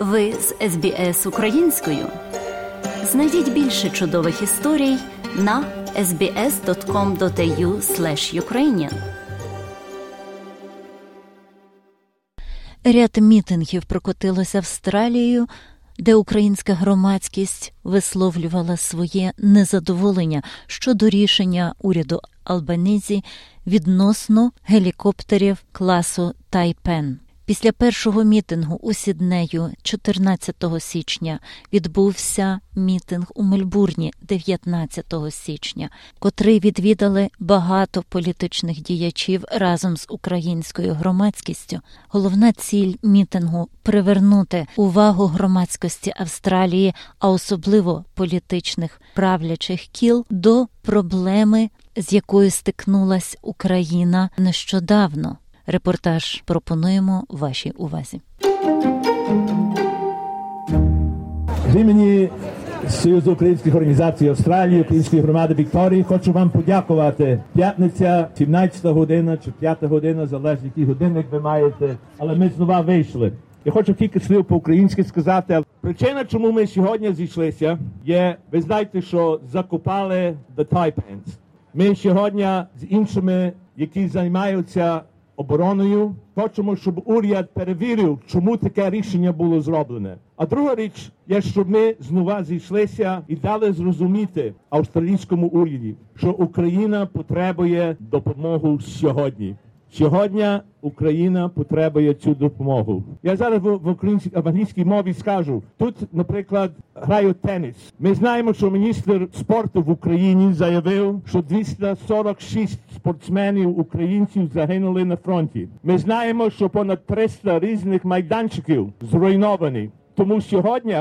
Ви з СБС українською. Знайдіть більше чудових історій на sbs.com.au ukrainian Ряд мітингів прокотилося Австралією, де українська громадськість висловлювала своє незадоволення щодо рішення уряду Албанізі відносно гелікоптерів класу Тайпен. Після першого мітингу у Сіднею 14 січня відбувся мітинг у Мельбурні 19 січня, котрий відвідали багато політичних діячів разом з українською громадськістю. Головна ціль мітингу привернути увагу громадськості Австралії, а особливо політичних правлячих кіл до проблеми, з якою стикнулась Україна нещодавно. Репортаж пропонуємо вашій увазі. З імені Союзу українських організацій Австралії, Української громади Вікторії хочу вам подякувати. П'ятниця, 17 година чи 5 година, залежить який годинник ви маєте, але ми знову вийшли. Я хочу кілька слів по-українськи сказати. Причина, чому ми сьогодні зійшлися, є, ви знаєте, що закупали The Taipans. Ми сьогодні з іншими, які займаються обороною. Хочемо, щоб уряд перевірив, чому таке рішення було зроблене. А друга річ є, щоб ми знову зійшлися і дали зрозуміти австралійському уряді, що Україна потребує допомогу сьогодні. Сьогодні Україна потребує цю допомогу. Я зараз в, українській в англійській мові скажу тут, наприклад, грають теніс. Ми знаємо, що міністр спорту в Україні заявив, що 246 спортсменів українців загинули на фронті. Ми знаємо, що понад 300 різних майданчиків зруйновані. Тому сьогодні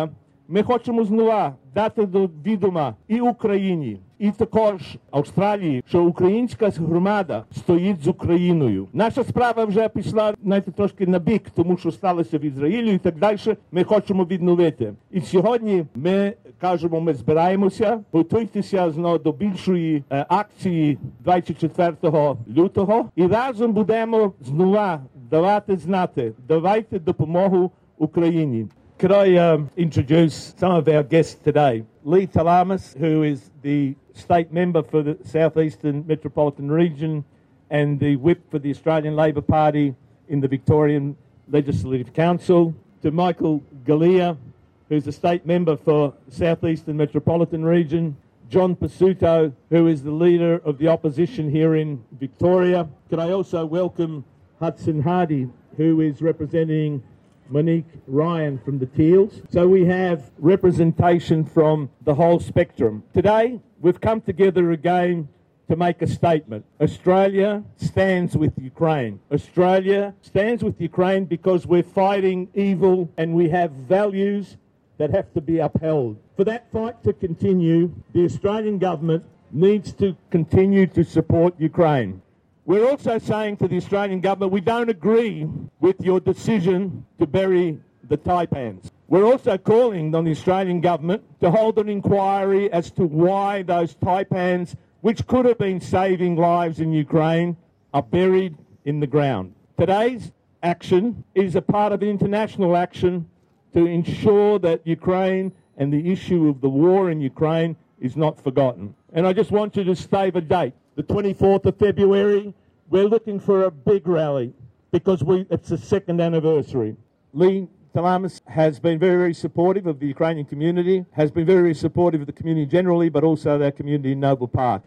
ми хочемо знову дати до відома і Україні, і також Австралії, що українська громада стоїть з Україною. Наша справа вже пішла навіть трошки на бік, тому що сталося в Ізраїлі і так далі. Ми хочемо відновити. І сьогодні ми кажемо, ми збираємося, готуйтеся знову до більшої е, акції 24 лютого, і разом будемо знову давати знати, давайте допомогу Україні. Could I um, introduce some of our guests today? Lee Tarlamis, who is the state member for the Southeastern Metropolitan Region and the whip for the Australian Labor Party in the Victorian Legislative Council. To Michael Galea, who's the state member for Southeastern Metropolitan Region. John Pesutto, who is the leader of the opposition here in Victoria. Can I also welcome Hudson Hardy, who is representing Monique Ryan from the Teals. So we have representation from the whole spectrum. Today, we've come together again to make a statement. Australia stands with Ukraine. Australia stands with Ukraine because we're fighting evil and we have values that have to be upheld. For that fight to continue, the Australian government needs to continue to support Ukraine. We're also saying to the Australian government, we don't agree with your decision to bury the taipans. We're also calling on the Australian government to hold an inquiry as to why those taipans, which could have been saving lives in Ukraine, are buried in the ground. Today's action is a part of international action to ensure that Ukraine and the issue of the war in Ukraine is not forgotten. And I just want you to save a date the 24th of February. We're looking for a big rally because we, it's the second anniversary. Lee Tarlamis has been very, very supportive of the Ukrainian community, has been very, very supportive of the community generally, but also their community in Noble Park.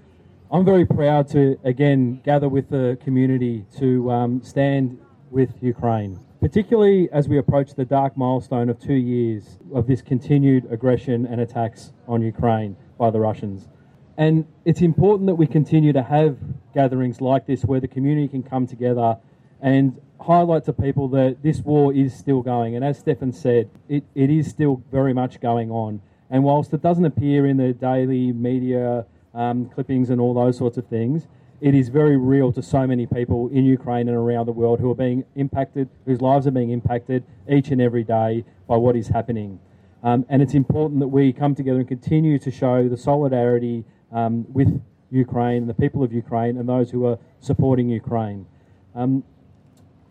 I'm very proud to again gather with the community to um, stand with Ukraine, particularly as we approach the dark milestone of two years of this continued aggression and attacks on Ukraine by the Russians. And it's important that we continue to have gatherings like this where the community can come together and highlight to people that this war is still going. And as Stefan said, it, it is still very much going on. And whilst it doesn't appear in the daily media um, clippings and all those sorts of things, it is very real to so many people in Ukraine and around the world who are being impacted, whose lives are being impacted each and every day by what is happening. Um, and it's important that we come together and continue to show the solidarity um, with Ukraine, the people of Ukraine, and those who are supporting Ukraine. Um,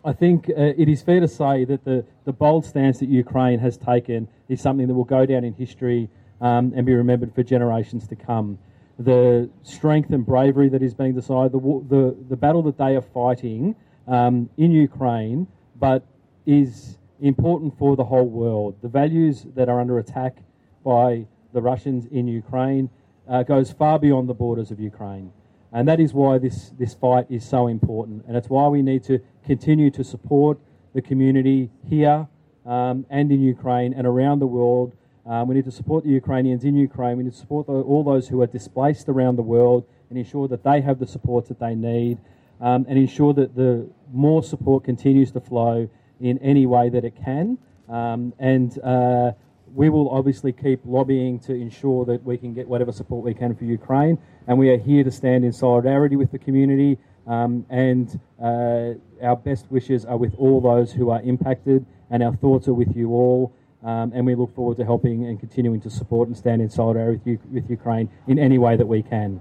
I think uh, it is fair to say that the, the bold stance that Ukraine has taken is something that will go down in history um, and be remembered for generations to come. The strength and bravery that is being decided, the, the, the battle that they are fighting um, in Ukraine, but is important for the whole world. The values that are under attack by the Russians in Ukraine uh, goes far beyond the borders of Ukraine. And that is why this, this fight is so important. And it's why we need to continue to support the community here um, and in Ukraine and around the world. Um, we need to support the Ukrainians in Ukraine. We need to support the, all those who are displaced around the world and ensure that they have the support that they need um, and ensure that the more support continues to flow in any way that it can. Um, and uh, we will obviously keep lobbying to ensure that we can get whatever support we can for Ukraine. And we are here to stand in solidarity with the community. Um, and uh, our best wishes are with all those who are impacted, and our thoughts are with you all. Um, and we look forward to helping and continuing to support and stand in solidarity with, with Ukraine in any way that we can.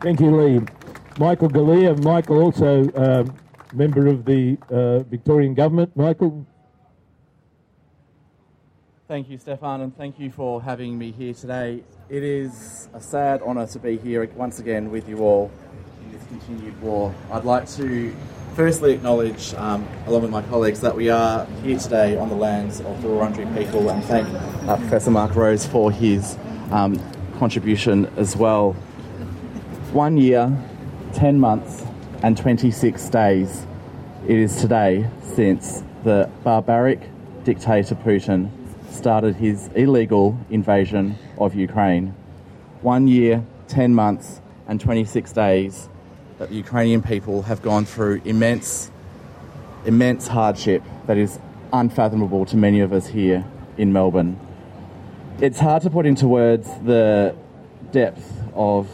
Thank you, Lee. Michael Galea. Michael, also uh, member of the uh, Victorian government. Michael. Thank you, Stefan, and thank you for having me here today. It is a sad honour to be here once again with you all in this continued war. I'd like to firstly acknowledge, um, along with my colleagues, that we are here today on the lands of the Wurundjeri people and thank uh, Professor Mark Rose for his um, contribution as well. One year, 10 months, and 26 days it is today since the barbaric dictator Putin started his illegal invasion of Ukraine. One year, 10 months, and 26 days that the Ukrainian people have gone through immense, immense hardship that is unfathomable to many of us here in Melbourne. It's hard to put into words the depth of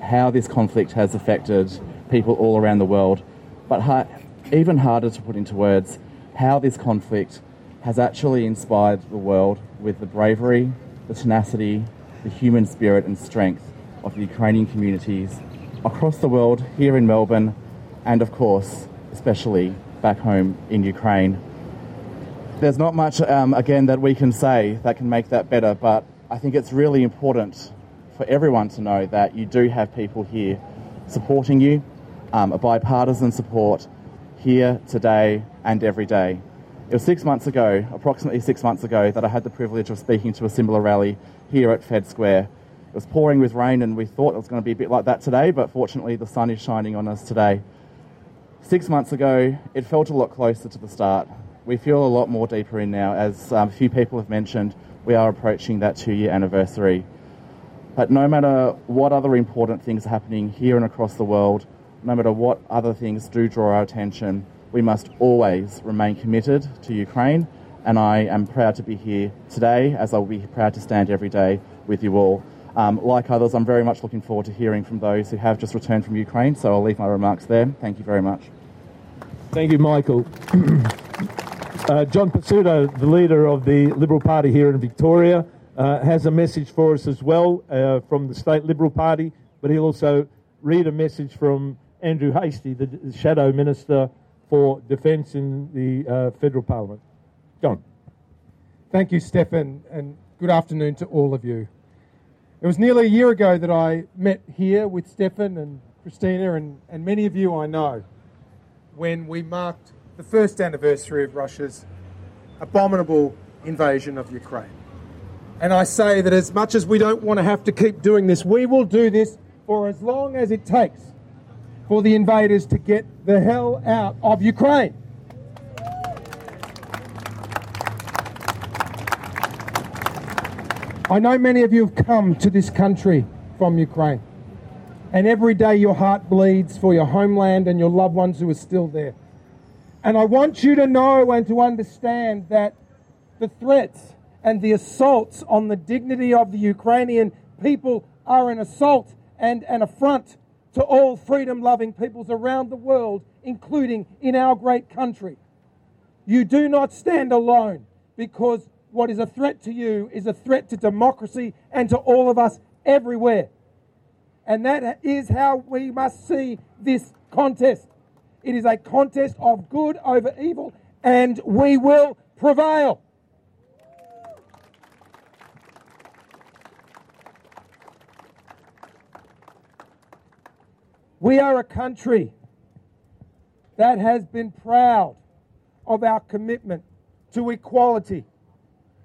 how this conflict has affected people all around the world, but even harder to put into words how this conflict has actually inspired the world with the bravery, the tenacity, the human spirit and strength of the Ukrainian communities across the world, here in Melbourne, and of course, especially back home in Ukraine. There's not much, um, again, that we can say that can make that better, but I think it's really important for everyone to know that you do have people here supporting you, um, a bipartisan support here today and every day. It was six months ago, approximately six months ago, that I had the privilege of speaking to a similar rally here at Fed Square. It was pouring with rain, and we thought it was going to be a bit like that today, but fortunately, the sun is shining on us today. Six months ago, it felt a lot closer to the start. We feel a lot more deeper in now, as um, a few people have mentioned, we are approaching that two year anniversary. But no matter what other important things are happening here and across the world, no matter what other things do draw our attention, we must always remain committed to Ukraine. And I am proud to be here today, as I will be proud to stand every day with you all. Um, like others, I'm very much looking forward to hearing from those who have just returned from Ukraine, so I'll leave my remarks there. Thank you very much. Thank you, Michael. uh, John Pesutto, the leader of the Liberal Party here in Victoria, uh, has a message for us as well uh, from the State Liberal Party, but he'll also read a message from Andrew Hastie, the Shadow Minister for Defence in the uh, Federal Parliament. John. Thank you, Stefan, and good afternoon to all of you. It was nearly a year ago that I met here with Stefan and Christina and, and many of you I know when we marked the first anniversary of Russia's abominable invasion of Ukraine. And I say that as much as we don't want to have to keep doing this, we will do this for as long as it takes for the invaders to get the hell out of Ukraine. I know many of you have come to this country from Ukraine, and every day your heart bleeds for your homeland and your loved ones who are still there. And I want you to know and to understand that the threats and the assaults on the dignity of the Ukrainian people are an assault and an affront to all freedom loving peoples around the world, including in our great country. You do not stand alone because what is a threat to you is a threat to democracy and to all of us everywhere. And that is how we must see this contest. It is a contest of good over evil, and we will prevail. We are a country that has been proud of our commitment to equality,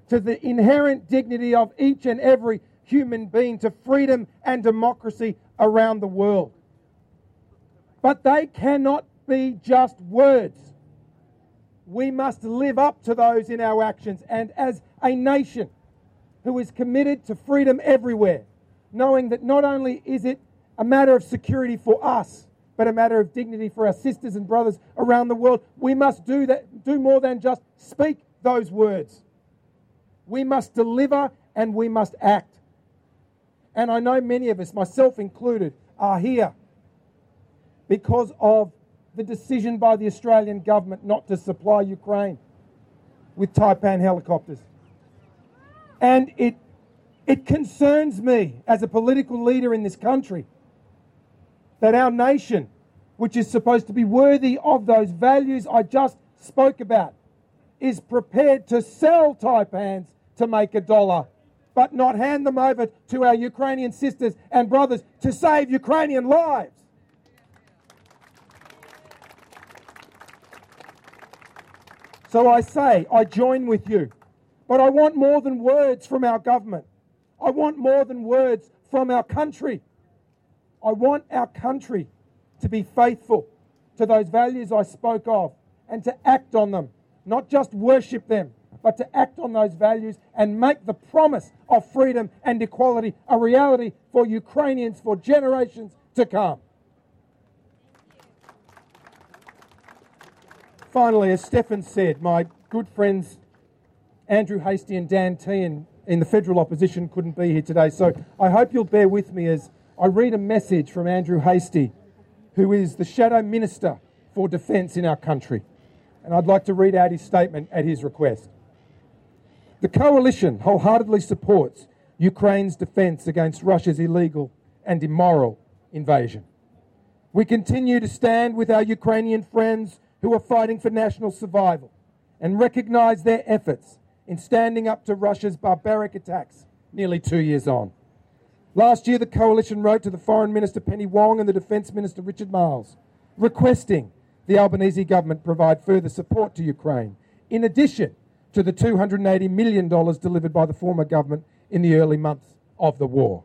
to the inherent dignity of each and every human being, to freedom and democracy around the world. But they cannot be just words. We must live up to those in our actions. And as a nation who is committed to freedom everywhere, knowing that not only is it a matter of security for us, but a matter of dignity for our sisters and brothers around the world, we must do that do more than just speak those words. We must deliver and we must act. And I know many of us, myself included, are here because of the decision by the Australian government not to supply Ukraine with Taipan helicopters. And it, it concerns me as a political leader in this country that our nation, which is supposed to be worthy of those values I just spoke about, is prepared to sell Taipans to make a dollar, but not hand them over to our Ukrainian sisters and brothers to save Ukrainian lives. So I say, I join with you. But I want more than words from our government. I want more than words from our country. I want our country to be faithful to those values I spoke of and to act on them, not just worship them, but to act on those values and make the promise of freedom and equality a reality for Ukrainians for generations to come. Finally, as Stefan said, my good friends Andrew Hastie and Dan Tehan in the federal opposition couldn't be here today. So I hope you'll bear with me as I read a message from Andrew Hastie, who is the Shadow Minister for Defence in our country. And I'd like to read out his statement at his request. The coalition wholeheartedly supports Ukraine's defence against Russia's illegal and immoral invasion. We continue to stand with our Ukrainian friends who are fighting for national survival and recognise their efforts in standing up to Russia's barbaric attacks nearly two years on. Last year, the coalition wrote to the Foreign Minister Penny Wong and the Defence Minister Richard Marles, requesting the Albanese government provide further support to Ukraine, in addition to the $280 million delivered by the former government in the early months of the war.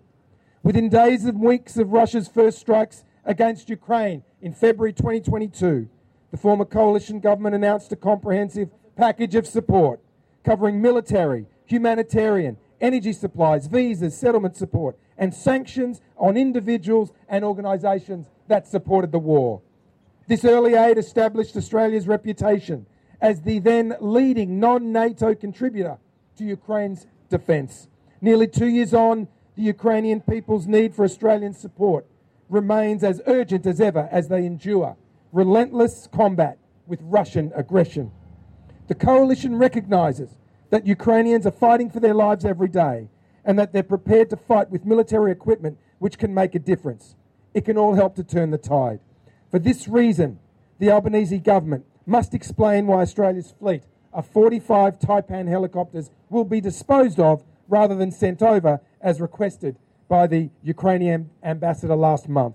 Within days and weeks of Russia's first strikes against Ukraine in February 2022, the former coalition government announced a comprehensive package of support covering military, humanitarian, energy supplies, visas, settlement support, and sanctions on individuals and organisations that supported the war. This early aid established Australia's reputation as the then leading non NATO contributor to Ukraine's defence. Nearly two years on, the Ukrainian people's need for Australian support remains as urgent as ever as they endure relentless combat with Russian aggression. The coalition recognises that Ukrainians are fighting for their lives every day and that they're prepared to fight with military equipment which can make a difference. It can all help to turn the tide. For this reason, the Albanese government must explain why Australia's fleet of 45 Taipan helicopters will be disposed of rather than sent over as requested by the Ukrainian ambassador last month.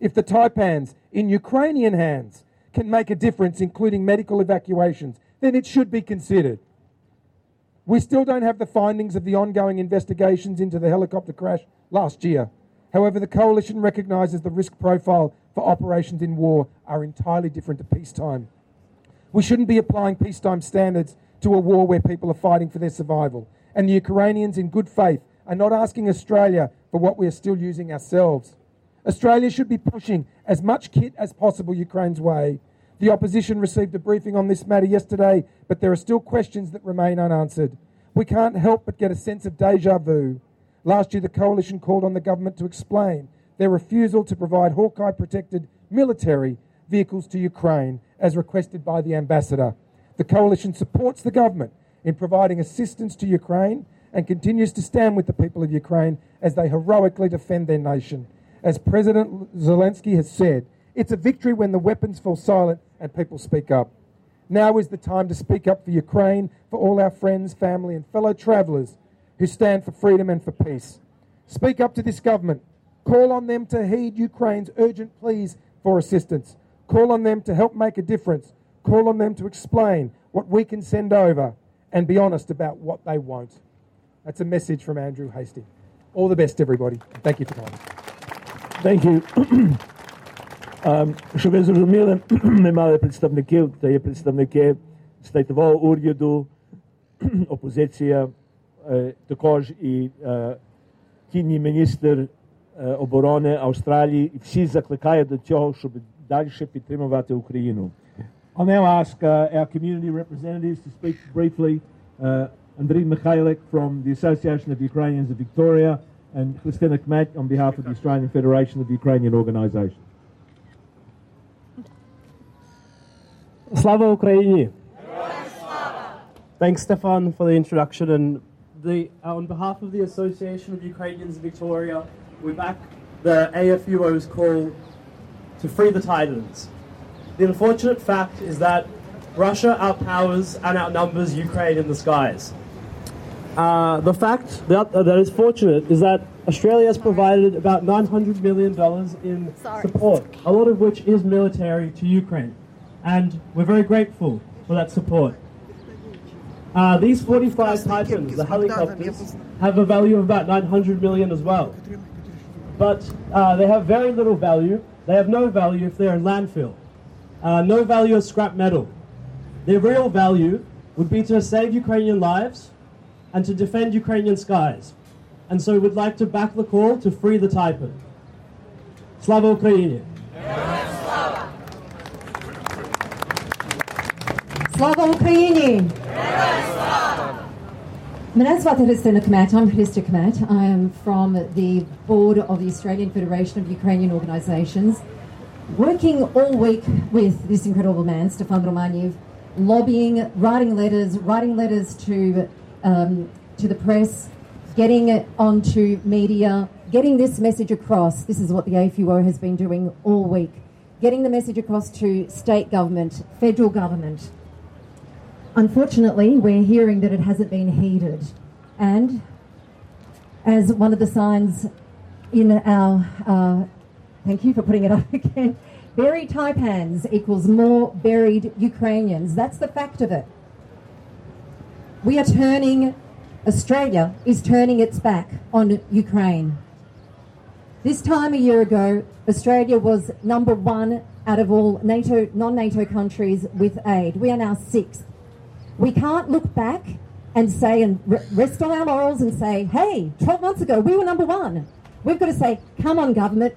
If the Taipans in Ukrainian hands can make a difference, including medical evacuations, then it should be considered. We still don't have the findings of the ongoing investigations into the helicopter crash last year. However, the coalition recognises the risk profile for operations in war are entirely different to peacetime. We shouldn't be applying peacetime standards to a war where people are fighting for their survival. And the Ukrainians, in good faith, are not asking Australia for what we are still using ourselves. Australia should be pushing as much kit as possible Ukraine's way. The opposition received a briefing on this matter yesterday, but there are still questions that remain unanswered. We can't help but get a sense of deja vu. Last year, the coalition called on the government to explain their refusal to provide Hawkei protected military vehicles to Ukraine as requested by the ambassador. The coalition supports the government in providing assistance to Ukraine and continues to stand with the people of Ukraine as they heroically defend their nation. As President Zelensky has said, It's a victory when the weapons fall silent and people speak up. Now is the time to speak up for Ukraine, for all our friends, family, and fellow travellers who stand for freedom and for peace. Speak up to this government. Call on them to heed Ukraine's urgent pleas for assistance. Call on them to help make a difference. Call on them to explain what we can send over and be honest about what they won't. That's a message from Andrew Hastie. All the best, everybody. Thank you for coming. Thank you. um, щоб ви зрозуміли, ми мали представників, це є представники статевого уряду, опозиція, е, також і е, тінній міністр е, оборони Австралії, і всі закликають до цього, щоб далі підтримувати Україну. I'll now ask uh, our community representatives to speak briefly. Uh, Andriy Mikhailik from the Association of Ukrainians of Victoria and Christina Kmet on behalf of the Australian Federation of Ukrainian Organisations. Slava Ukraini! Thanks, Stefan, for the introduction. And the, on behalf of the Association of Ukrainians of Victoria, we back the AFUO's call to free the Taipans. The unfortunate fact is that Russia outpowers and outnumbers Ukraine in the skies. Uh, the fact that, uh, that is fortunate is that Australia has provided about $900 million in support, a lot of which is military to Ukraine. And we're very grateful for that support. Uh, these 45 Taipans, the helicopters, have a value of about 900 million as well. But uh, they have very little value. They have no value if they're in landfill. Uh, no value as scrap metal. Their real value would be to save Ukrainian lives and to defend Ukrainian skies. And so we'd like to back the call to free the Taipan. Slava Ukraini! Slava Ukraini! Minasvat Hristian Kmet, I'm Hristian Kmet. I am from the board of the Australian Federation of Ukrainian Organisations, working all week with this incredible man, Stefan Romaniw, lobbying, writing letters, writing letters to, um, to the press, getting it onto media, getting this message across. This is what the AFUO has been doing all week. Getting the message across to state government, federal government, Unfortunately, we're hearing that it hasn't been heeded, and as one of the signs in our uh, thank you for putting it up again. Buried Taipans equals more buried Ukrainians. That's the fact of it. We are turning, Australia is turning its back on Ukraine. This time a year ago, Australia was number one out of all NATO, non-NATO countries with aid. We are now sixth. We can't look back and say and rest on our laurels and say, hey, 12 months ago we were number one. We've got to say, come on, government,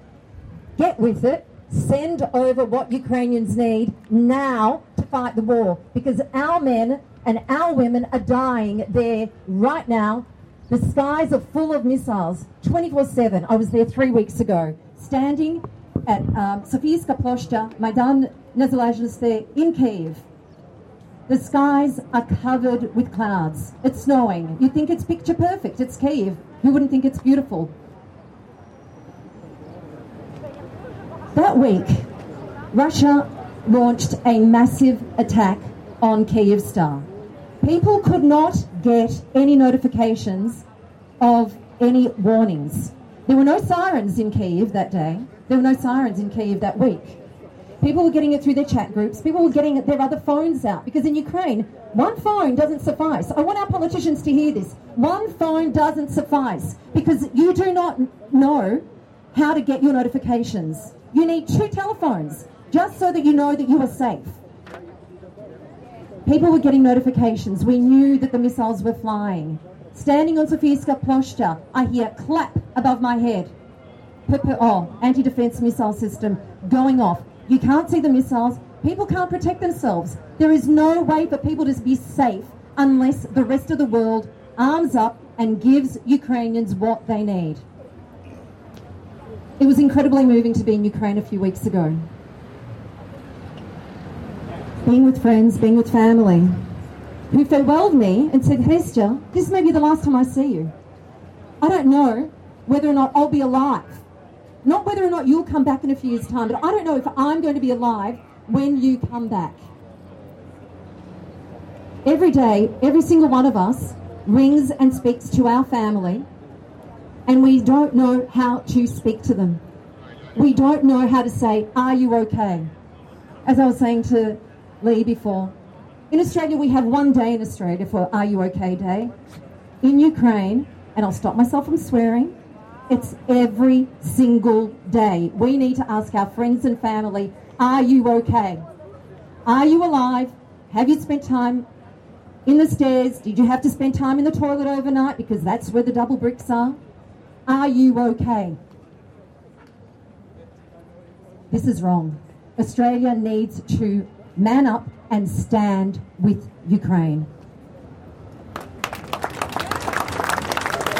get with it, send over what Ukrainians need now to fight the war because our men and our women are dying there right now. The skies are full of missiles 24 7. I was there three weeks ago, standing at um, Sofiyska Ploshcha, Maidan Nezalezhnosti in Kiev. The skies are covered with clouds. It's snowing. You think it's picture perfect. It's Kiev. Who wouldn't think it's beautiful? That week, Russia launched a massive attack on Kyivstar. People could not get any notifications of any warnings. There were no sirens in Kiev that day. There were no sirens in Kiev that week. People were getting it through their chat groups. People were getting their other phones out because in Ukraine, one phone doesn't suffice. I want our politicians to hear this. One phone doesn't suffice because you do not know how to get your notifications. You need two telephones just so that you know that you are safe. People were getting notifications. We knew that the missiles were flying. Standing on Sofiyska Ploshcha, I hear clap above my head. PPO, anti-defense missile system, going off. You can't see the missiles. People can't protect themselves. There is no way for people to be safe unless the rest of the world arms up and gives Ukrainians what they need. It was incredibly moving to be in Ukraine a few weeks ago. Being with friends, being with family, who farewelled me and said, Hester, this may be the last time I see you. I don't know whether or not I'll be alive Not whether or not you'll come back in a few years' time, but I don't know if I'm going to be alive when you come back. Every day, every single one of us rings and speaks to our family, and we don't know how to speak to them. We don't know how to say, Are you okay? As I was saying to Lee before, in Australia, we have one day in Australia for Are You OK Day. In Ukraine, and I'll stop myself from swearing, it's every single day. We need to ask our friends and family, Are you okay? Are you alive? Have you spent time in the stairs? Did you have to spend time in the toilet overnight? Because that's where the double bricks are. Are you okay? This is wrong. Australia needs to man up and stand with Ukraine.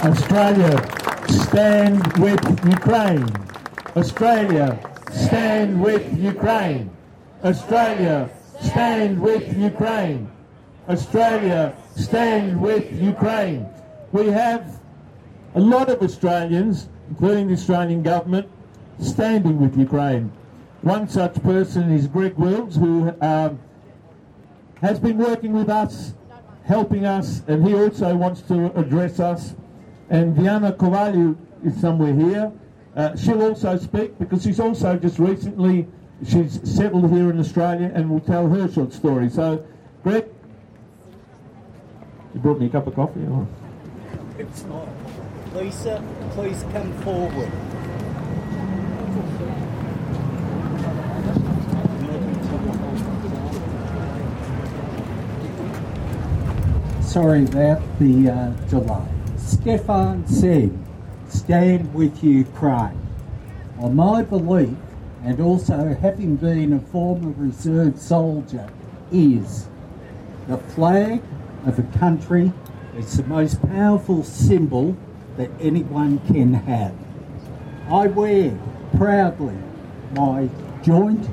Australia, stand with Ukraine. Australia, stand with Ukraine. Australia, stand with Ukraine. Australia, stand with Ukraine. We have a lot of Australians, including the Australian government, standing with Ukraine. One such person is Greg Wills, who um, has been working with us, helping us, and he also wants to address us. And Diana Kovaliu is somewhere here. Uh, she'll also speak because she's also just recently she's settled here in Australia and will tell her short story. So, Greg, you brought me a cup of coffee. Or? It's not. Lisa, please come forward. Sorry about the uh, delay. Stefan said, stand with Ukraine. On my belief, and also having been a former reserve soldier, is the flag of a country is the most powerful symbol that anyone can have. I wear proudly my joint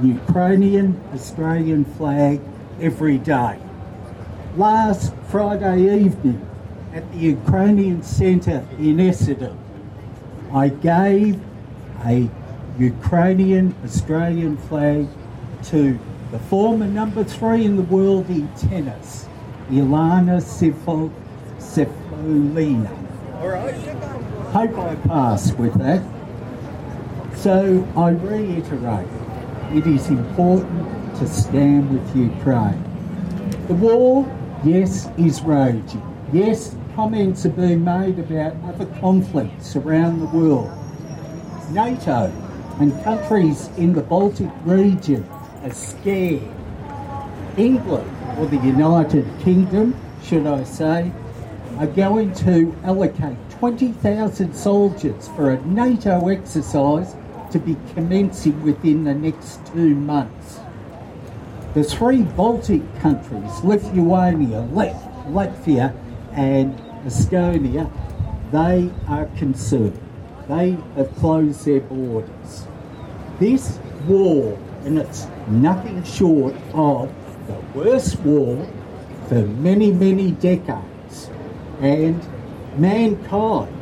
Ukrainian Australian flag every day. Last Friday evening at the Ukrainian Centre in Essendon, I gave a Ukrainian Australian flag to the former number three in the world in tennis, Ilana Sifo, Sifulina. All right. Hope I pass with that. So I reiterate, it is important to stand with Ukraine. The war, yes, is raging. Yes, comments are being made about other conflicts around the world. NATO and countries in the Baltic region are scared. England, or the United Kingdom, should I say, are going to allocate 20,000 soldiers for a NATO exercise to be commencing within the next two months. The three Baltic countries, Lithuania, Latvia, and Estonia, they are concerned. They have closed their borders. This war, and it's nothing short of the worst war for many, many decades, and mankind,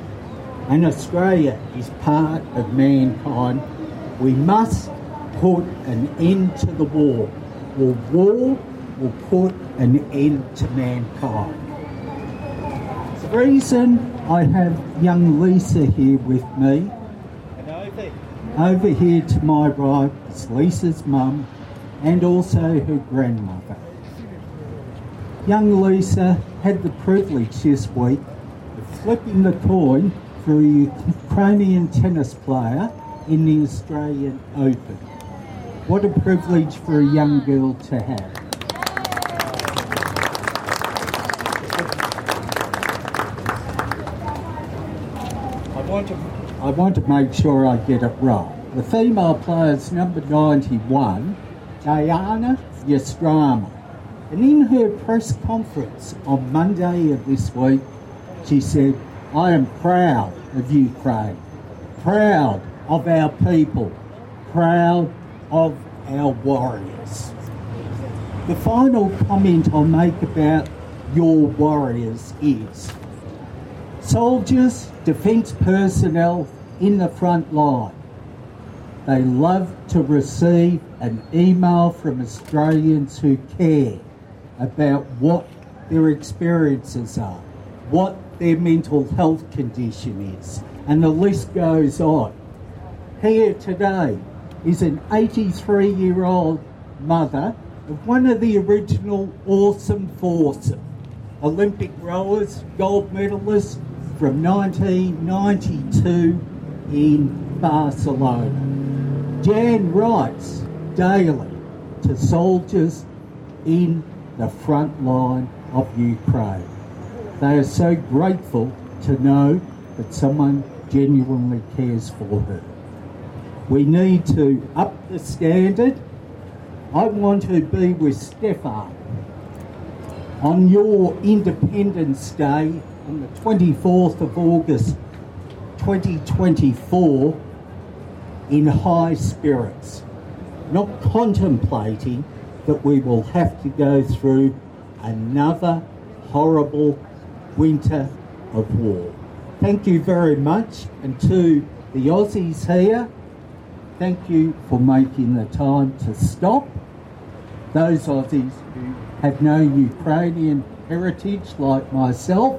and Australia is part of mankind. We must put an end to the war, or war will put an end to mankind. The reason I have young Lisa here with me, over here to my right is Lisa's mum and also her grandmother. Young Lisa had the privilege this week of flipping the coin for a Ukrainian tennis player in the Australian Open. What a privilege for a young girl to have. want to, I want to make sure I get it right. The female player's number 91, Diana Yastrama. And in her press conference on Monday of this week, she said, I am proud of Ukraine, proud of our people, proud of our warriors. The final comment I'll make about your warriors is soldiers defence personnel, in the front line. They love to receive an email from Australians who care about what their experiences are, what their mental health condition is, and the list goes on. Here today is an 83 year old mother of one of the original awesome foursome Olympic rowers, gold medalists from 1992 in Barcelona. Jan writes daily to soldiers in the front line of Ukraine. They are so grateful to know that someone genuinely cares for her. We need to up the standard. I want to be with Stefan on your Independence Day on the 24th of August 2024 in high spirits, not contemplating that we will have to go through another horrible winter of war. Thank you very much, and to the Aussies here, thank you for making the time to stop. Those Aussies who have no Ukrainian heritage like myself.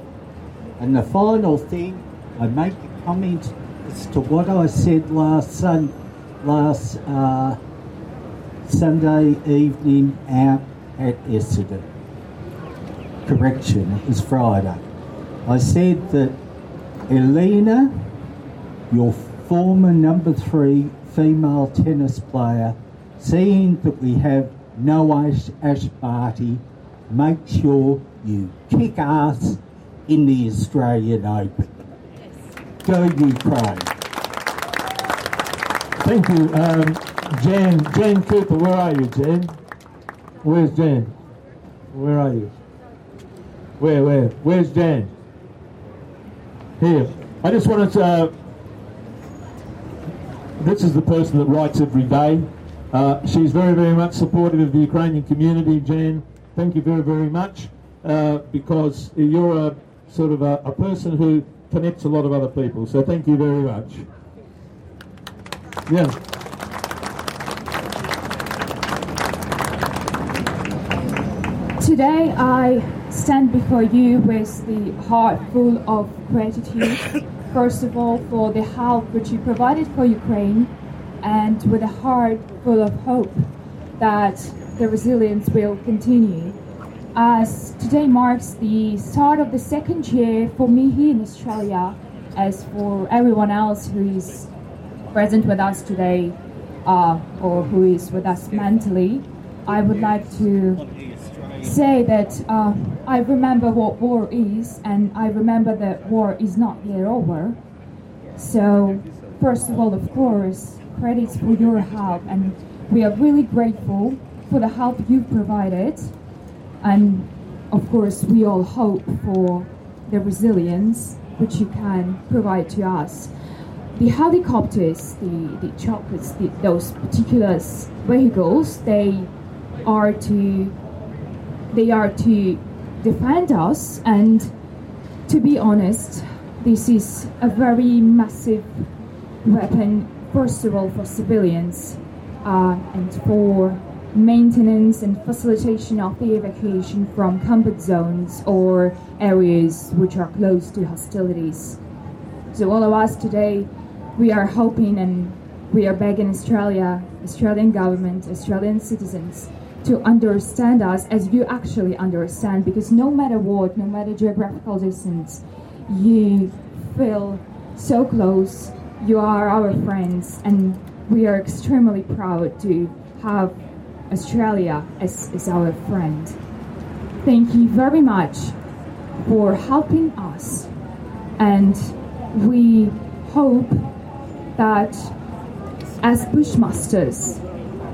And the final thing, I make comment as to what I said last sun, last uh, Sunday evening out at Essendon. Correction, it was Friday. I said that Elena, your former number three female tennis player, seeing that we have no Ash, Ash Barty, make sure you kick ass in the Australian Open. Go Ukraine. Thank you. Um, Jan, Jan Cooper, where are you, Jan? Where's Jan? Where are you? Where, where? Where's Jan? Here. I just wanted to. Uh, this is the person that writes every day. Uh, she's very, very much supportive of the Ukrainian community. Jan, thank you very, very much uh, because you're a sort of a, a person who connects a lot of other people. So thank you very much. Yeah. Today I stand before you with the heart full of gratitude, first of all for the help which you provided for Ukraine, and with a heart full of hope that the resilience will continue. As today marks the start of the second year for me here in Australia, as for everyone else who is present with us today uh, or who is with us mentally, I would like to say that uh, I remember what war is, and I remember that war is not yet over. So, first of all, of course, credits for your help, and we are really grateful for the help you've provided. And of course, we all hope for the resilience which you can provide to us. The helicopters, the, the chocolates, the, those particular vehicles, they are to they are to defend us and to be honest this is a very massive weapon first of all for civilians uh, and for maintenance and facilitation of the evacuation from combat zones or areas which are close to hostilities. So all of us today, we are hoping and we are begging Australia, Australian government, Australian citizens to understand us as you actually understand because no matter what, no matter geographical distance, you feel so close, you are our friends and we are extremely proud to have Australia as, as our friend. Thank you very much for helping us, and we hope that as Bushmasters,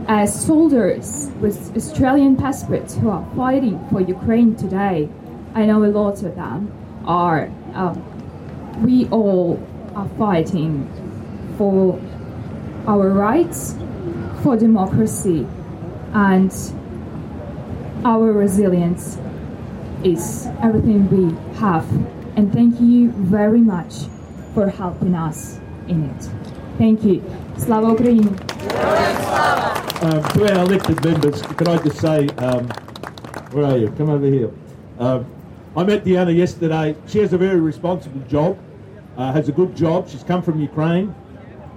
as soldiers with Australian passports who are fighting for Ukraine today, I know a lot of them are, um, we all are fighting for our rights, for democracy, and our resilience is everything we have. And thank you very much for helping us. in it. Thank you. Slava Ukraini! Um, to our elected members, can I just say, um, where are you? Come over here. Um, I met Diana yesterday. She has a very responsible job, uh, has a good job. She's come from Ukraine.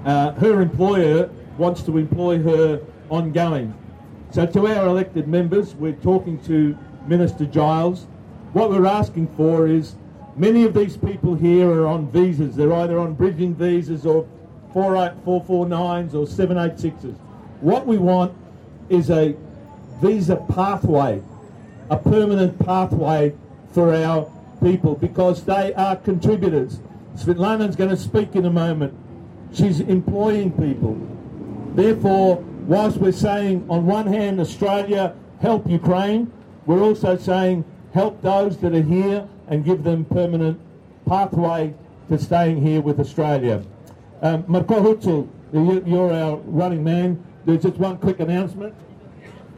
Uh, her employer wants to employ her ongoing. So to our elected members, we're talking to Minister Giles. What we're asking for is many of these people here are on visas. They're either on bridging visas or 449s or 786s. What we want is a visa pathway, a permanent pathway for our people because they are contributors. Svetlana's going to speak in a moment. She's employing people. Therefore, whilst we're saying on one hand, Australia help Ukraine, we're also saying help those that are here and give them permanent pathway to staying here with Australia. Um, you're our running man. There's just one quick announcement.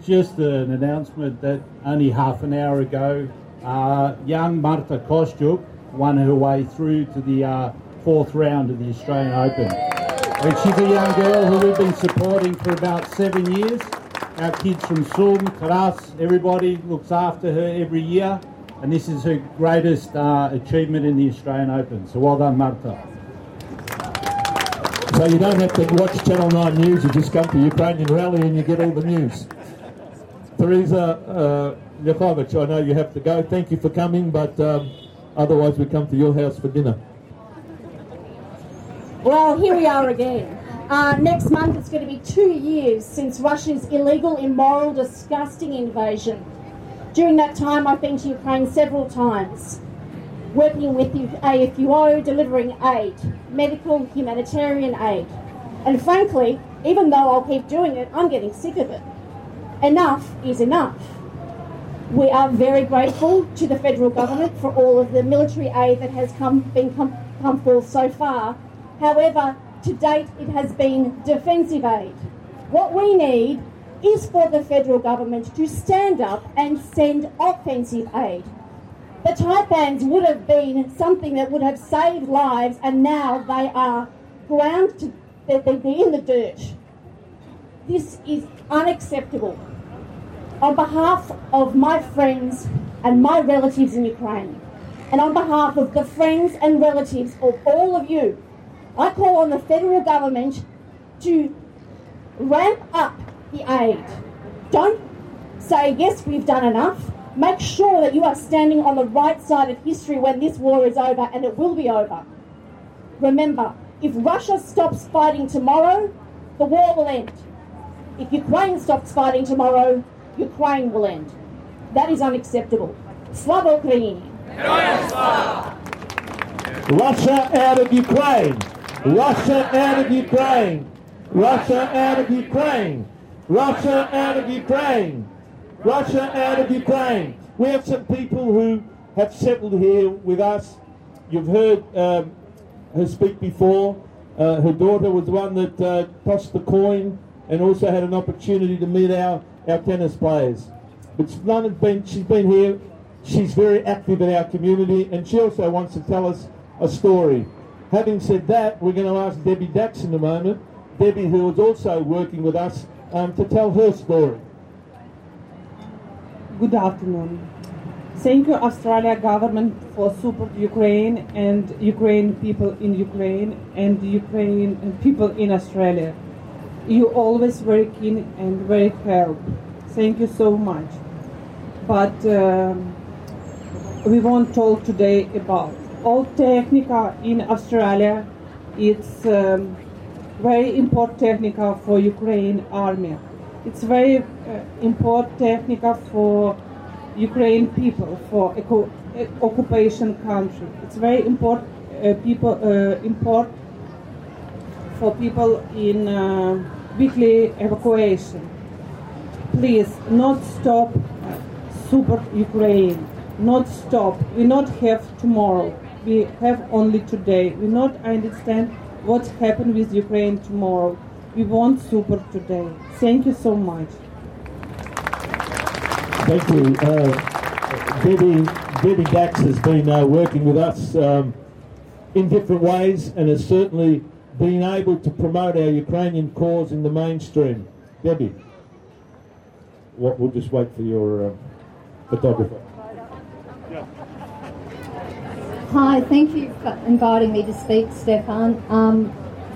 Just an announcement that only half an hour ago, uh, young Marta Kostyuk won her way through to the uh, fourth round of the Australian Open. And she's a young girl who we've been supporting for about seven years. Our kids from Sum, Karas, everybody looks after her every year. And this is her greatest uh, achievement in the Australian Open. So well done, Marta. So you don't have to watch Channel 9 News, you just come to Ukrainian Rally and you get all the news. Teresa uh, I know you have to go. Thank you for coming, but um, otherwise we come to your house for dinner. Well, here we are again. Uh, next month it's going to be two years since Russia's illegal, immoral, disgusting invasion. During that time, I've been to Ukraine several times, working with the AFUO, delivering aid, medical, humanitarian aid. And frankly, even though I'll keep doing it, I'm getting sick of it. Enough is enough. We are very grateful to the federal government for all of the military aid that has come, been come, come forth so far. However, to date it has been defensive aid. What we need is for the federal government to stand up and send offensive aid. The Taipans would have been something that would have saved lives, and now they are ground to they're, they're in the dirt. This is unacceptable. On behalf of my friends and my relatives in Ukraine, and on behalf of the friends and relatives of all of you, I call on the federal government to ramp up the aid. Don't say, yes, we've done enough. Make sure that you are standing on the right side of history when this war is over, and it will be over. Remember, if Russia stops fighting tomorrow, the war will end. If Ukraine stops fighting tomorrow, Ukraine will end. That is unacceptable. Slava Ukraini! Russia out of Ukraine! Russia out of Ukraine! Russia out of Ukraine! Russia out of Ukraine! Russia out of Ukraine! We have some people who have settled here with us. You've heard um, her speak before. Uh, her daughter was the one that uh, tossed the coin and also had an opportunity to meet our, our tennis players. But Svetlana's been, she's been here. She's very active in our community and she also wants to tell us a story. Having said that, we're going to ask Debbie Dax in a moment. Debbie, who is also working with us, um, to tell her story. Good afternoon. Thank you, Australia government, for support Ukraine and Ukraine people in Ukraine and Ukraine people in Australia. You always very keen and very help. Thank you so much. But um, we won't talk today about all technica in Australia. It's um, very important technica for Ukraine army. It's very uh, important technica for Ukraine people, for eco- occupation country. It's very important uh, people uh, import for people in uh, weekly evacuation. Please, not stop support Ukraine. Not stop. We not have tomorrow. We have only today. We not understand what happened with Ukraine tomorrow. We want support today. Thank you so much. Thank you. Uh, Debbie, Debbie Dax has been uh, working with us um, in different ways and has certainly been able to promote our Ukrainian cause in the mainstream. Debbie, what, we'll just wait for your uh, photographer. Hi, thank you for inviting me to speak, Stefan. Um,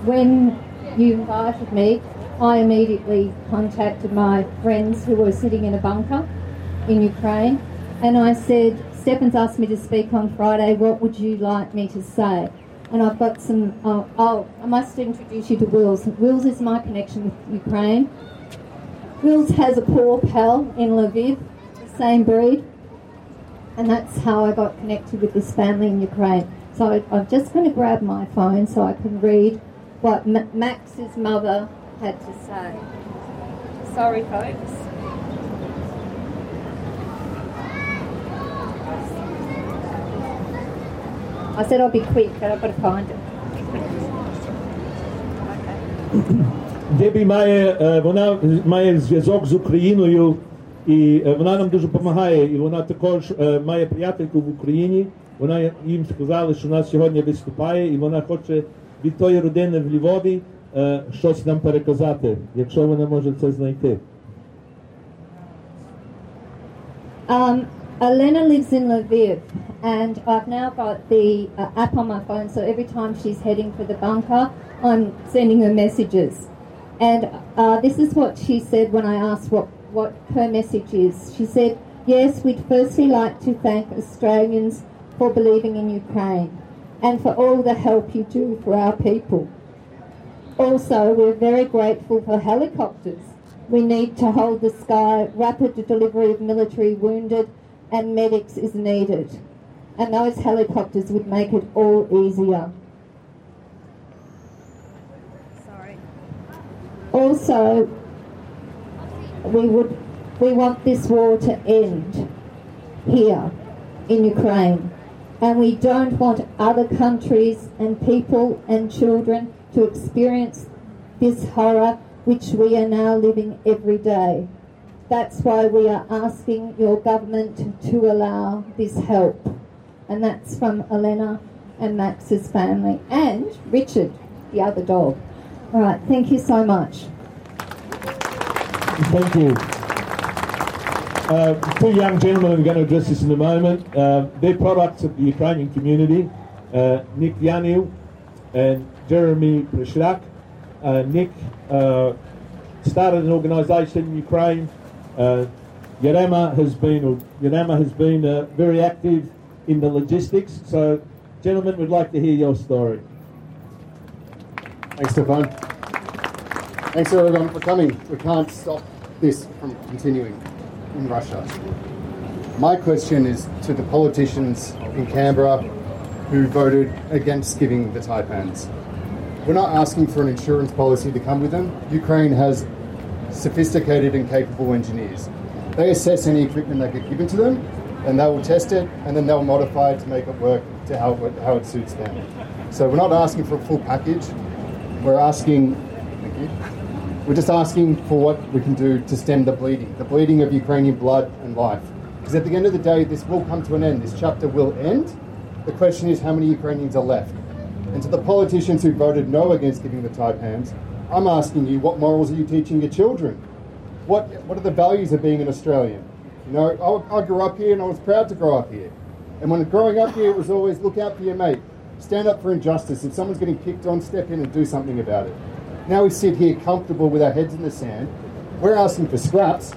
when you invited me, I immediately contacted my friends who were sitting in a bunker in Ukraine and I said, Stefan's asked me to speak on Friday, what would you like me to say? And I've got some, uh, oh, I must introduce you to Wills. Wills is my connection with Ukraine. Wills has a poor pal in Lviv, same breed, and that's how I got connected with this family in Ukraine. So I, I'm just going to grab my phone so I can read what M- Max's mother had to say. Sorry, folks. I said I'll be quick, but I've got to find it. Дебі має, е, вона має зв'язок з Україною, і е, вона нам дуже допомагає. І вона також е, має приятельку в Україні. Вона їм сказала, що вона сьогодні виступає, і вона хоче від тої родини в Львові е, щось нам переказати, якщо вона може це знайти. Um, Elena lives in Lviv, and I've now got the uh, app on my phone, so every time she's heading for the bunker, I'm sending her messages. And uh, this is what she said when I asked what, what her message is. She said, Yes, we'd firstly like to thank Australians for believing in Ukraine and for all the help you do for our people. Also, we're very grateful for helicopters. We need to hold the sky. Rapid delivery of military wounded and medics is needed. And those helicopters would make it all easier. Sorry. Also, we would we want this war to end here in Ukraine. And we don't want other countries and people and children to experience this horror which we are now living every day. That's why we are asking your government to allow this help. And that's from Elena and Max's family and Richard, the other dog. All right, thank you so much. Thank you. Uh, two young gentlemen are going to address this in a moment. Uh, they're products of the Ukrainian community. Uh, Nick Yanil and Jeremy Prishrak. Uh, Nick uh, started an organisation in Ukraine. Uh, Yerema has been, or Yerema has been uh, very active in the logistics. So, gentlemen, we'd like to hear your story. Thanks, Stefan. Thanks everyone for coming. We can't stop this from continuing in Russia. My question is to the politicians in Canberra who voted against giving the Taipans. We're not asking for an insurance policy to come with them. Ukraine has sophisticated and capable engineers. They assess any equipment that get given to them, and they will test it, and then they'll modify it to make it work to how it, how it suits them. So we're not asking for a full package. We're asking, thank you. We're just asking for what we can do to stem the bleeding, the bleeding of Ukrainian blood and life. Because at the end of the day, this will come to an end. This chapter will end. The question is how many Ukrainians are left. And to the politicians who voted no against giving the Taipans, I'm asking you, what morals are you teaching your children? What, what are the values of being an Australian? You know, I, I grew up here and I was proud to grow up here. And when growing up here, it was always look out for your mate, stand up for injustice. If someone's getting kicked on, step in and do something about it. Now we sit here comfortable with our heads in the sand. We're asking for scraps,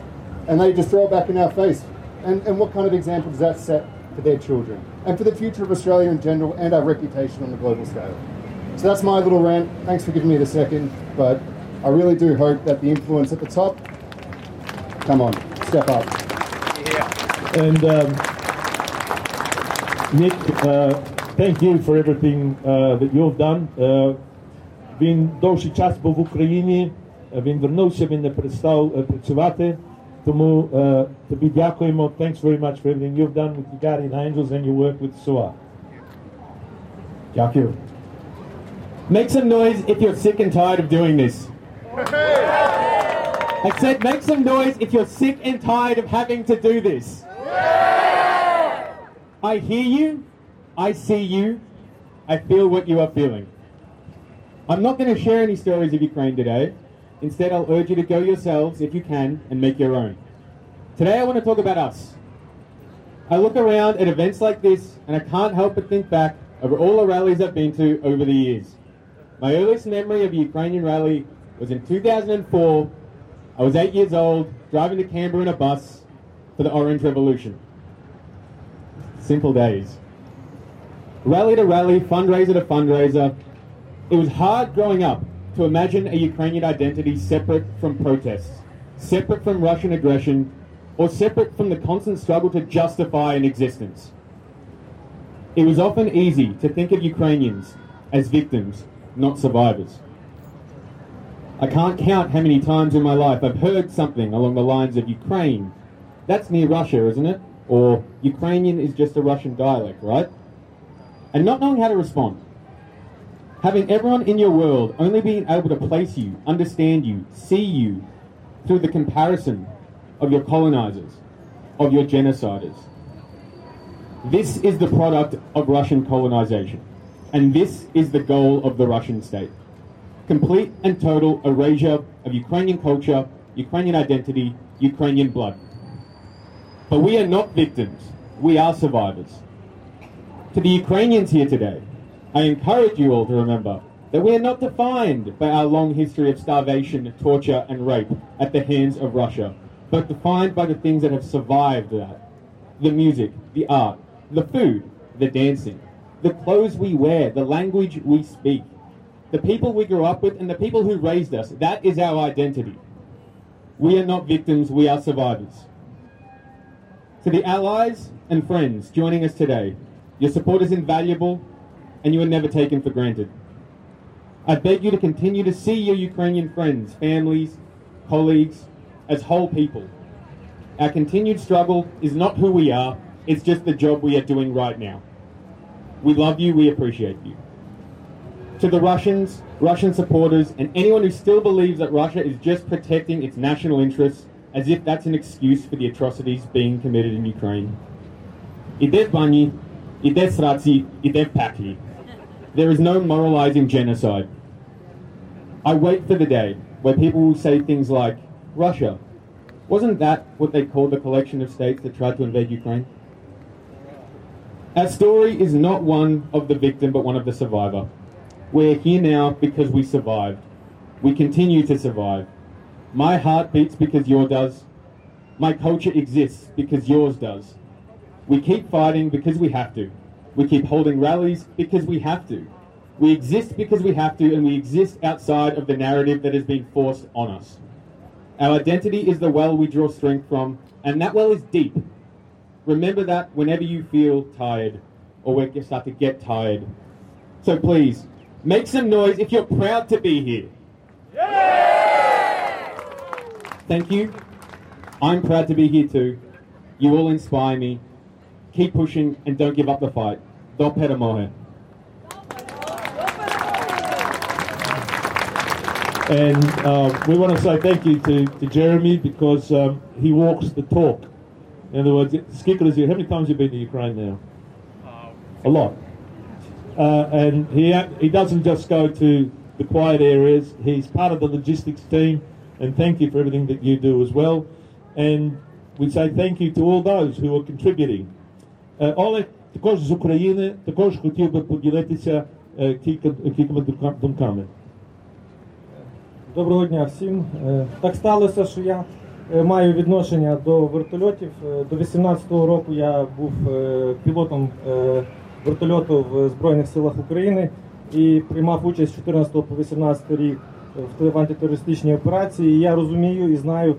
and they just throw it back in our face. And, and what kind of example does that set for their children? And for the future of Australia in general and our reputation on the global scale. So that's my little rant. Thanks for giving me the second, but I really do hope that the influence at the top, come on, step up. Yeah. And um, Nick, uh, thank you for everything uh, that you've done. Uh, він довший час був в Україні, е, він вернувся, він не перестав е, працювати. Тому е, тобі дякуємо. Thanks very much for everything you've done with your guardian angels and your work with SOA. Dякую. Make some noise if you're sick and tired of doing this. I said, make some noise if you're sick and tired of having to do this. I hear you, I see you, I feel what you are feeling. I'm not going to share any stories of Ukraine today. Instead, I'll urge you to go yourselves, if you can, and make your own. Today, I want to talk about us. I look around at events like this, and I can't help but think back over all the rallies I've been to over the years. My earliest memory of a Ukrainian rally was in 2004. I was eight years old, driving to Canberra in a bus for the Orange Revolution. Simple days. Rally to rally, fundraiser to fundraiser. It was hard growing up to imagine a Ukrainian identity separate from protests, separate from Russian aggression, or separate from the constant struggle to justify an existence. It was often easy to think of Ukrainians as victims, not survivors. I can't count how many times in my life I've heard something along the lines of Ukraine. That's near Russia, isn't it? Or Ukrainian is just a Russian dialect, right? And not knowing how to respond. Having everyone in your world only being able to place you, understand you, see you through the comparison of your colonizers, of your genociders. This is the product of Russian colonization, and this is the goal of the Russian state. Complete and total erasure of Ukrainian culture, Ukrainian identity, Ukrainian blood. But we are not victims, we are survivors. To the Ukrainians here today, I encourage you all to remember that we are not defined by our long history of starvation, torture, and rape at the hands of Russia, but defined by the things that have survived that. The music, the art, the food, the dancing, the clothes we wear, the language we speak, the people we grew up with, and the people who raised us. That is our identity. We are not victims, we are survivors. To the allies and friends joining us today, your support is invaluable and you were never taken for granted. I beg you to continue to see your Ukrainian friends, families, colleagues, as whole people. Our continued struggle is not who we are, it's just the job we are doing right now. We love you, we appreciate you. To the Russians, Russian supporters, and anyone who still believes that Russia is just protecting its national interests as if that's an excuse for the atrocities being committed in Ukraine. Idet vani, idet sraci, idet pakli. There is no moralizing genocide. I wait for the day where people will say things like, Russia, wasn't that what they called the collection of states that tried to invade Ukraine? Our story is not one of the victim, but one of the survivor. We're here now because we survived. We continue to survive. My heart beats because yours does. My culture exists because yours does. We keep fighting because we have to. We keep holding rallies because we have to. We exist because we have to, and we exist outside of the narrative that has been forced on us. Our identity is the well we draw strength from, and that well is deep. Remember that whenever you feel tired or when you start to get tired. So please, make some noise if you're proud to be here. Thank you. I'm proud to be here too. You all inspire me keep pushing and don't give up the fight. Do Peta Mohe. And uh, we want to say thank you to, to Jeremy because um, he walks the talk. In other words, Skiklis here. How many times have you been to Ukraine now? A lot. Uh, and he, he doesn't just go to the quiet areas. He's part of the logistics team, and thank you for everything that you do as well. And we say thank you to all those who are contributing Олег також з України, також хотів би поділитися е, кілька, кількома думками. Доброго дня всім. Е, Так сталося, що я е, маю відношення до вертольотів. Е, До 18-го року я був е, пілотом е, вертольоту в Збройних силах України і приймав участь з 14 по 18 рік в антитерористичній операції. І я розумію і знаю,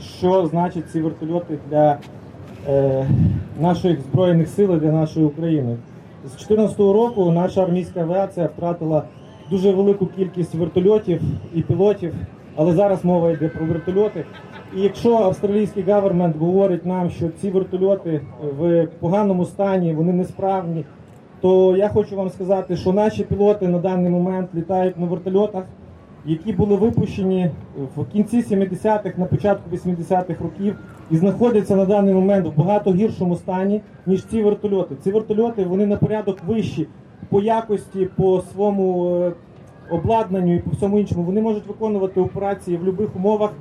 що значать ці вертольоти для е, наших збройних сил для нашої України. З 2014 року наша армійська авіація втратила дуже велику кількість вертольотів і пілотів, але зараз мова йде про вертольоти. І якщо австралійський гавермент говорить нам, що ці вертольоти в поганому стані, вони несправні, то я хочу вам сказати, що наші пілоти на даний момент літають на вертольотах, які були випущені в кінці 70-х, на початку 80-х років і знаходяться на даний момент в багато гіршому стані, ніж ці вертольоти. Ці вертольоти вони на порядок вищі по якості, по своєму е, обладнанню і по всьому іншому, вони можуть виконувати операції в будь-яких умовах,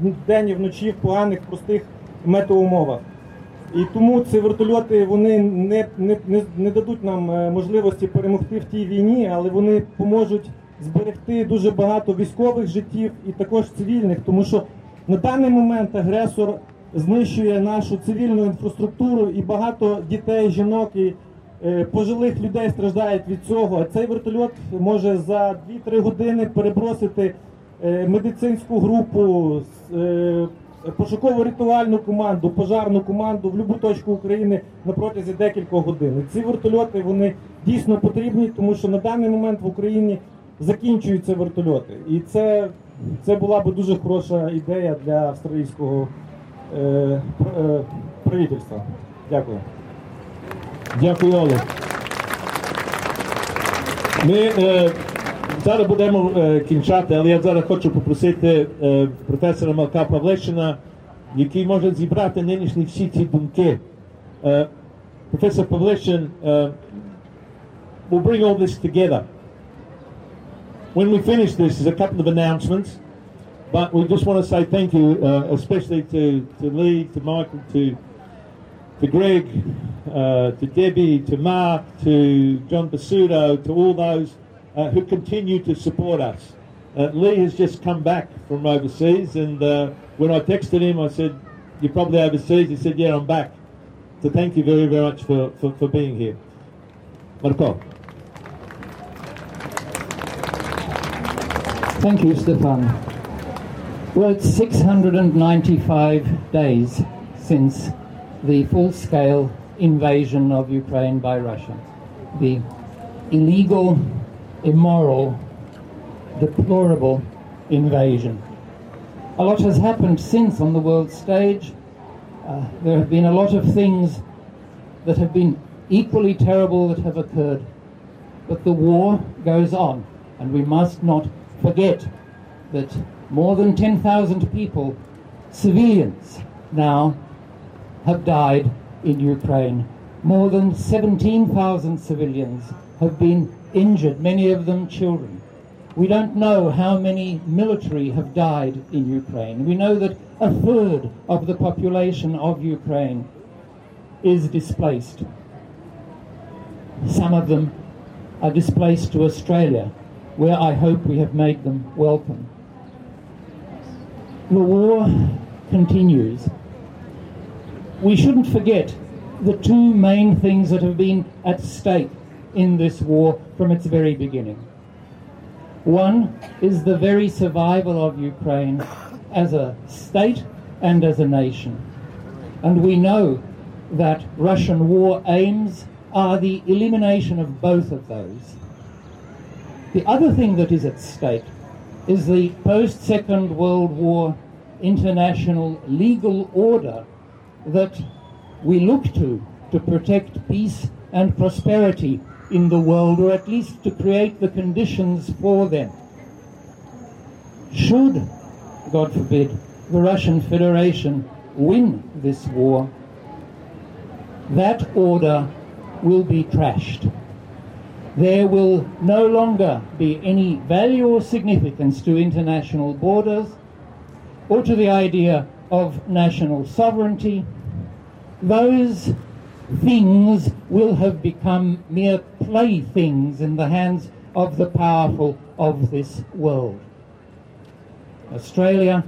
вдень і вночі, в поганих, простих метеоумовах. І тому ці вертольоти вони не, не, не, не дадуть нам е, можливості перемогти в тій війні, але вони поможуть зберегти дуже багато військових життів і також цивільних, тому що на даний момент агресор знищує нашу цивільну інфраструктуру і багато дітей, жінок і е, пожилих людей страждають від цього. Цей вертольот може за 2-3 години перебросити е, медицинську групу. е, Пошуково-рятувальну команду, пожарну команду в будь-яку точку України на протязі декількох годин. Ці вертольоти вони дійсно потрібні, тому що на даний момент в Україні закінчуються вертольоти. І це, це була би дуже хороша ідея для австралійського правительства. Дякую. Дякую, Олег. Ми е, зараз будемо е, кінчати, але я зараз хочу попросити е, професора Малка Павлещина, який може зібрати нинішні всі ці думки. Е, професор Павлещин е, will bring all this together. When we finish this, there's a couple of announcements, but we just want to say thank you, uh, especially to, to Lee, to Michael, to to Greg, uh, to Debbie, to Mark, to John Pesutto, to all those uh, who continue to support us. Uh, Lee has just come back from overseas, and uh, when I texted him, I said, You're probably overseas. He said, Yeah, I'm back. So thank you very, very much for, for, for being here. Marco. Thank you, Stefan. Well, it's 695 days since the full scale invasion of Ukraine by Russia. The illegal, immoral, deplorable invasion. A lot has happened since on the world stage. Uh, there have been a lot of things that have been equally terrible that have occurred. But the war goes on, and we must not forget that more than 10,000 people, civilians, now have died in Ukraine. More than 17,000 civilians have been injured, many of them children. We don't know how many military have died in Ukraine. We know that a third of the population of Ukraine is displaced. Some of them are displaced to Australia, where I hope we have made them welcome. The war continues. We shouldn't forget the two main things that have been at stake in this war from its very beginning. One is the very survival of Ukraine as a state and as a nation. And we know that Russian war aims are the elimination of both of those. The other thing that is at stake is the post Second World War international legal order that we look to to protect peace and prosperity in the world, or at least to create the conditions for them. Should, God forbid, the Russian Federation win this war, that order will be trashed. There will no longer be any value or significance to international borders or to the idea of national sovereignty. Those things will have become mere playthings in the hands of the powerful of this world. Australia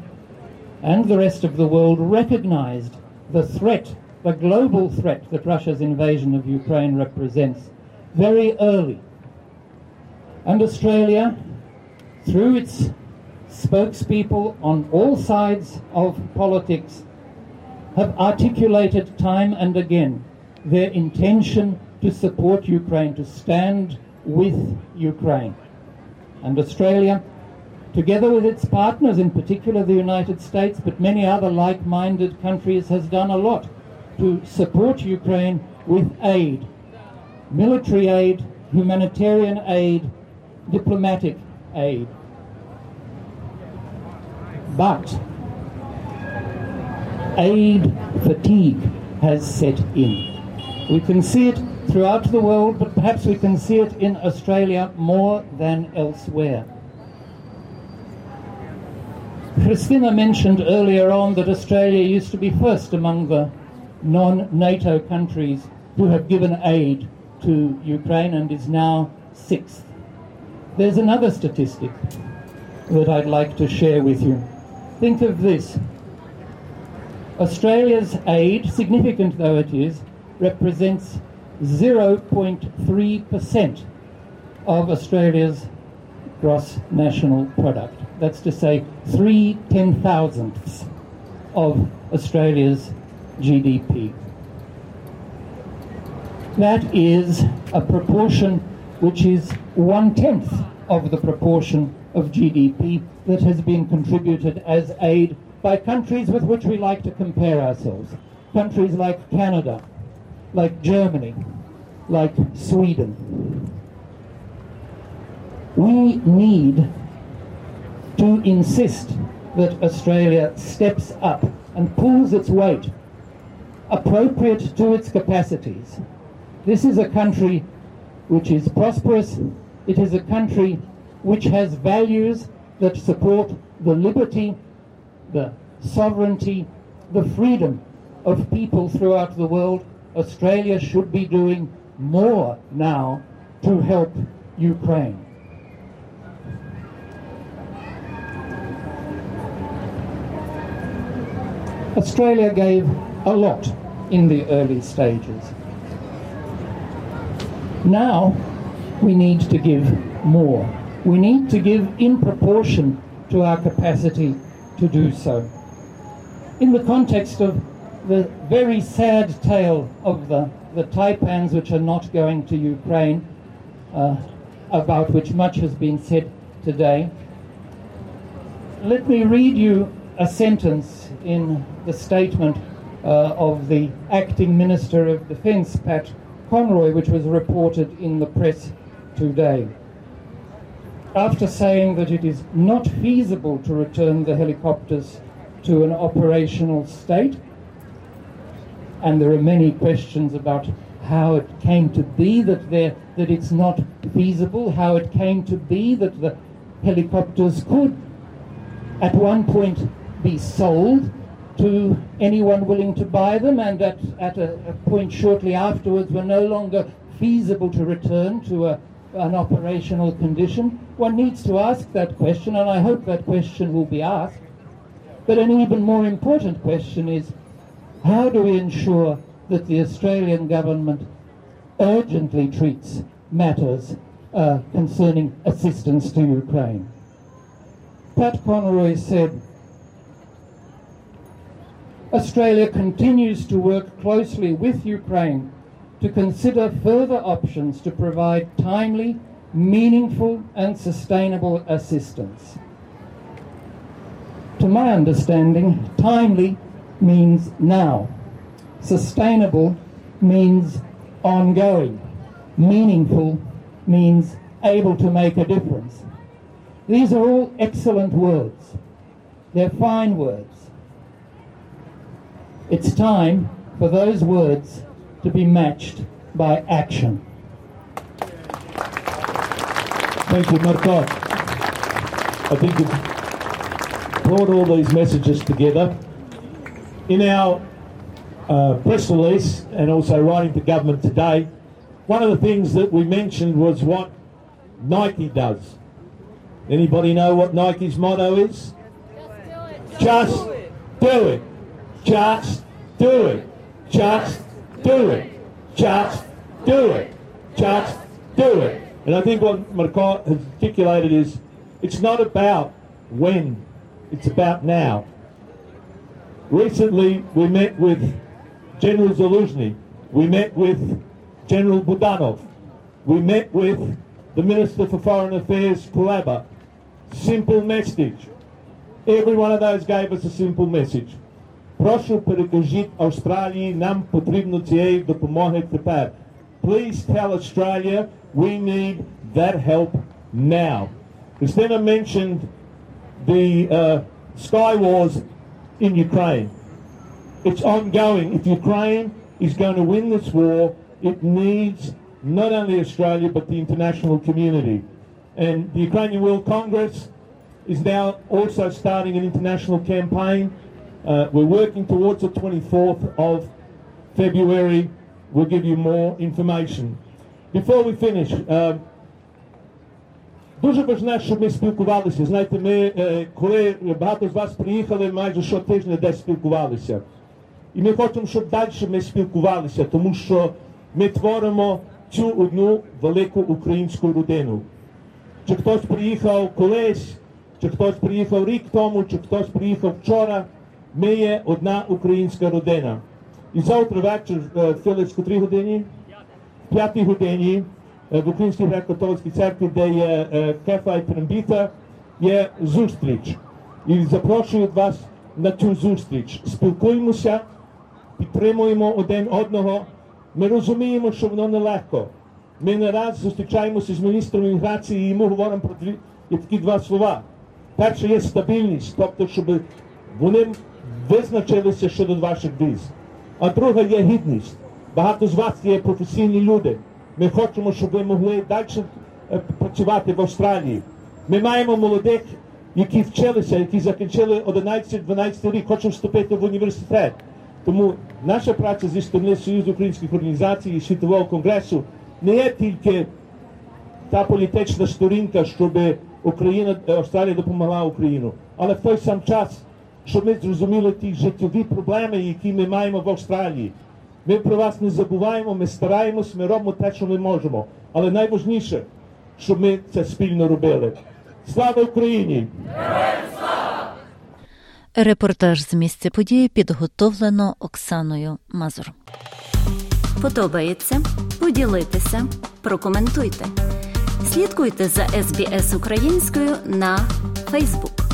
and the rest of the world recognized the threat, the global threat that Russia's invasion of Ukraine represents very early. And Australia, through its spokespeople on all sides of politics, have articulated time and again their intention to support Ukraine, to stand with Ukraine. And Australia, together with its partners, in particular the United States, but many other like minded countries, has done a lot to support Ukraine with aid military aid, humanitarian aid, diplomatic aid. But aid fatigue has set in. We can see it throughout the world, but perhaps we can see it in Australia more than elsewhere. Christina mentioned earlier on that Australia used to be first among the non NATO countries who have given aid to Ukraine and is now sixth. There's another statistic that I'd like to share with you. Think of this Australia's aid, significant though it is, represents 0.3% of Australia's gross national product. That's to say, three ten thousandths of Australia's GDP. That is a proportion which is one tenth of the proportion of GDP that has been contributed as aid by countries with which we like to compare ourselves. Countries like Canada, like Germany, like Sweden. We need to insist that Australia steps up and pulls its weight appropriate to its capacities. This is a country which is prosperous. It is a country which has values that support the liberty, the sovereignty, the freedom of people throughout the world. Australia should be doing more now to help Ukraine. Australia gave a lot in the early stages. Now we need to give more. We need to give in proportion to our capacity to do so. In the context of the very sad tale of the, the taipans which are not going to Ukraine, uh, about which much has been said today, let me read you a sentence in the statement uh, of the acting Minister of Defence, Pat Conroy, which was reported in the press today. After saying that it is not feasible to return the helicopters to an operational state, and there are many questions about how it came to be that there that it's not feasible, how it came to be that the helicopters could at one point be sold to anyone willing to buy them, and at, at a, a point shortly afterwards were no longer feasible to return to a, an operational condition. One needs to ask that question, and I hope that question will be asked. But an even more important question is how do we ensure that the Australian government urgently treats matters uh, concerning assistance to Ukraine? Pat Conroy said, Australia continues to work closely with Ukraine to consider further options to provide timely, meaningful, and sustainable assistance. To my understanding, timely means now, sustainable means ongoing, meaningful means able to make a difference. These are all excellent words. They're fine words. It's time for those words to be matched by action. Thank you, Marco. I think you've brought all these messages together. In our uh, press release and also writing to government today, one of the things that we mentioned was what Nike does. Anybody know what Nike's motto is? Just do it. Just do it. Just do it. Just do it. Just do it. Just do it. And I think what Marco has articulated is it's not about when, it's about now. Recently, we met with General Zaluzny. We met with General Budanov. We met with the Minister for Foreign Affairs, Kuleba. Simple message. Every one of those gave us a simple message. Прошу перекажіть Австралії, нам потрібно цієї допомоги тепер. Please tell Australia we need that help now. Christina mentioned the uh, sky wars in Ukraine. It's ongoing. If Ukraine is going to win this war, it needs not only Australia but the international community. And the Ukrainian World Congress is now also starting an international campaign. Uh, we're working towards the 24th of February. We'll give you more information. Before we finish, uh, Дуже важне, щоб ми спілкувалися. Знаєте, ми, коли багато з вас приїхали, майже щотижня десь спілкувалися. І ми хочемо, щоб далі ми спілкувалися, тому що ми творимо цю одну велику українську родину. Чи хтось приїхав колись, чи хтось приїхав рік тому, чи хтось приїхав вчора, ми є одна українська родина. І завтра вечір, Філип, в котрій годині? В п'ятій годині в Українській греко-католицькій церкві, де є кефа і трембіта, є зустріч. І запрошую вас на цю зустріч. Спілкуємося, підтримуємо один одного. Ми розуміємо, що воно нелегко. Ми не раз зустрічаємося з міністром імміграції і йому говоримо про дві, такі два слова. Перше є стабільність, тобто, щоб вони визначилися щодо ваших віз. А друга є гідність. Багато з вас є професійні люди. Ми хочемо, щоб ви могли далі працювати в Австралії. Ми маємо молодих, які вчилися, які закінчили 11-12 рік, хочуть вступити в університет. Тому наша праця зі сторони Союзу українських організацій і Світового конгресу не є тільки та політична сторінка, щоб Україна, Австралія допомогла Україну, але в той сам час, щоб ми зрозуміли ті життєві проблеми, які ми маємо в Австралії. Ми про вас не забуваємо, ми стараємось, ми робимо те, що ми можемо. Але найважніше, щоб ми це спільно робили. Слава Україні! Репортаж з місця події підготовлено Оксаною Мазур. Подобається? Поділитися, прокоментуйте. Слідкуйте за СБС українською на Фейсбук.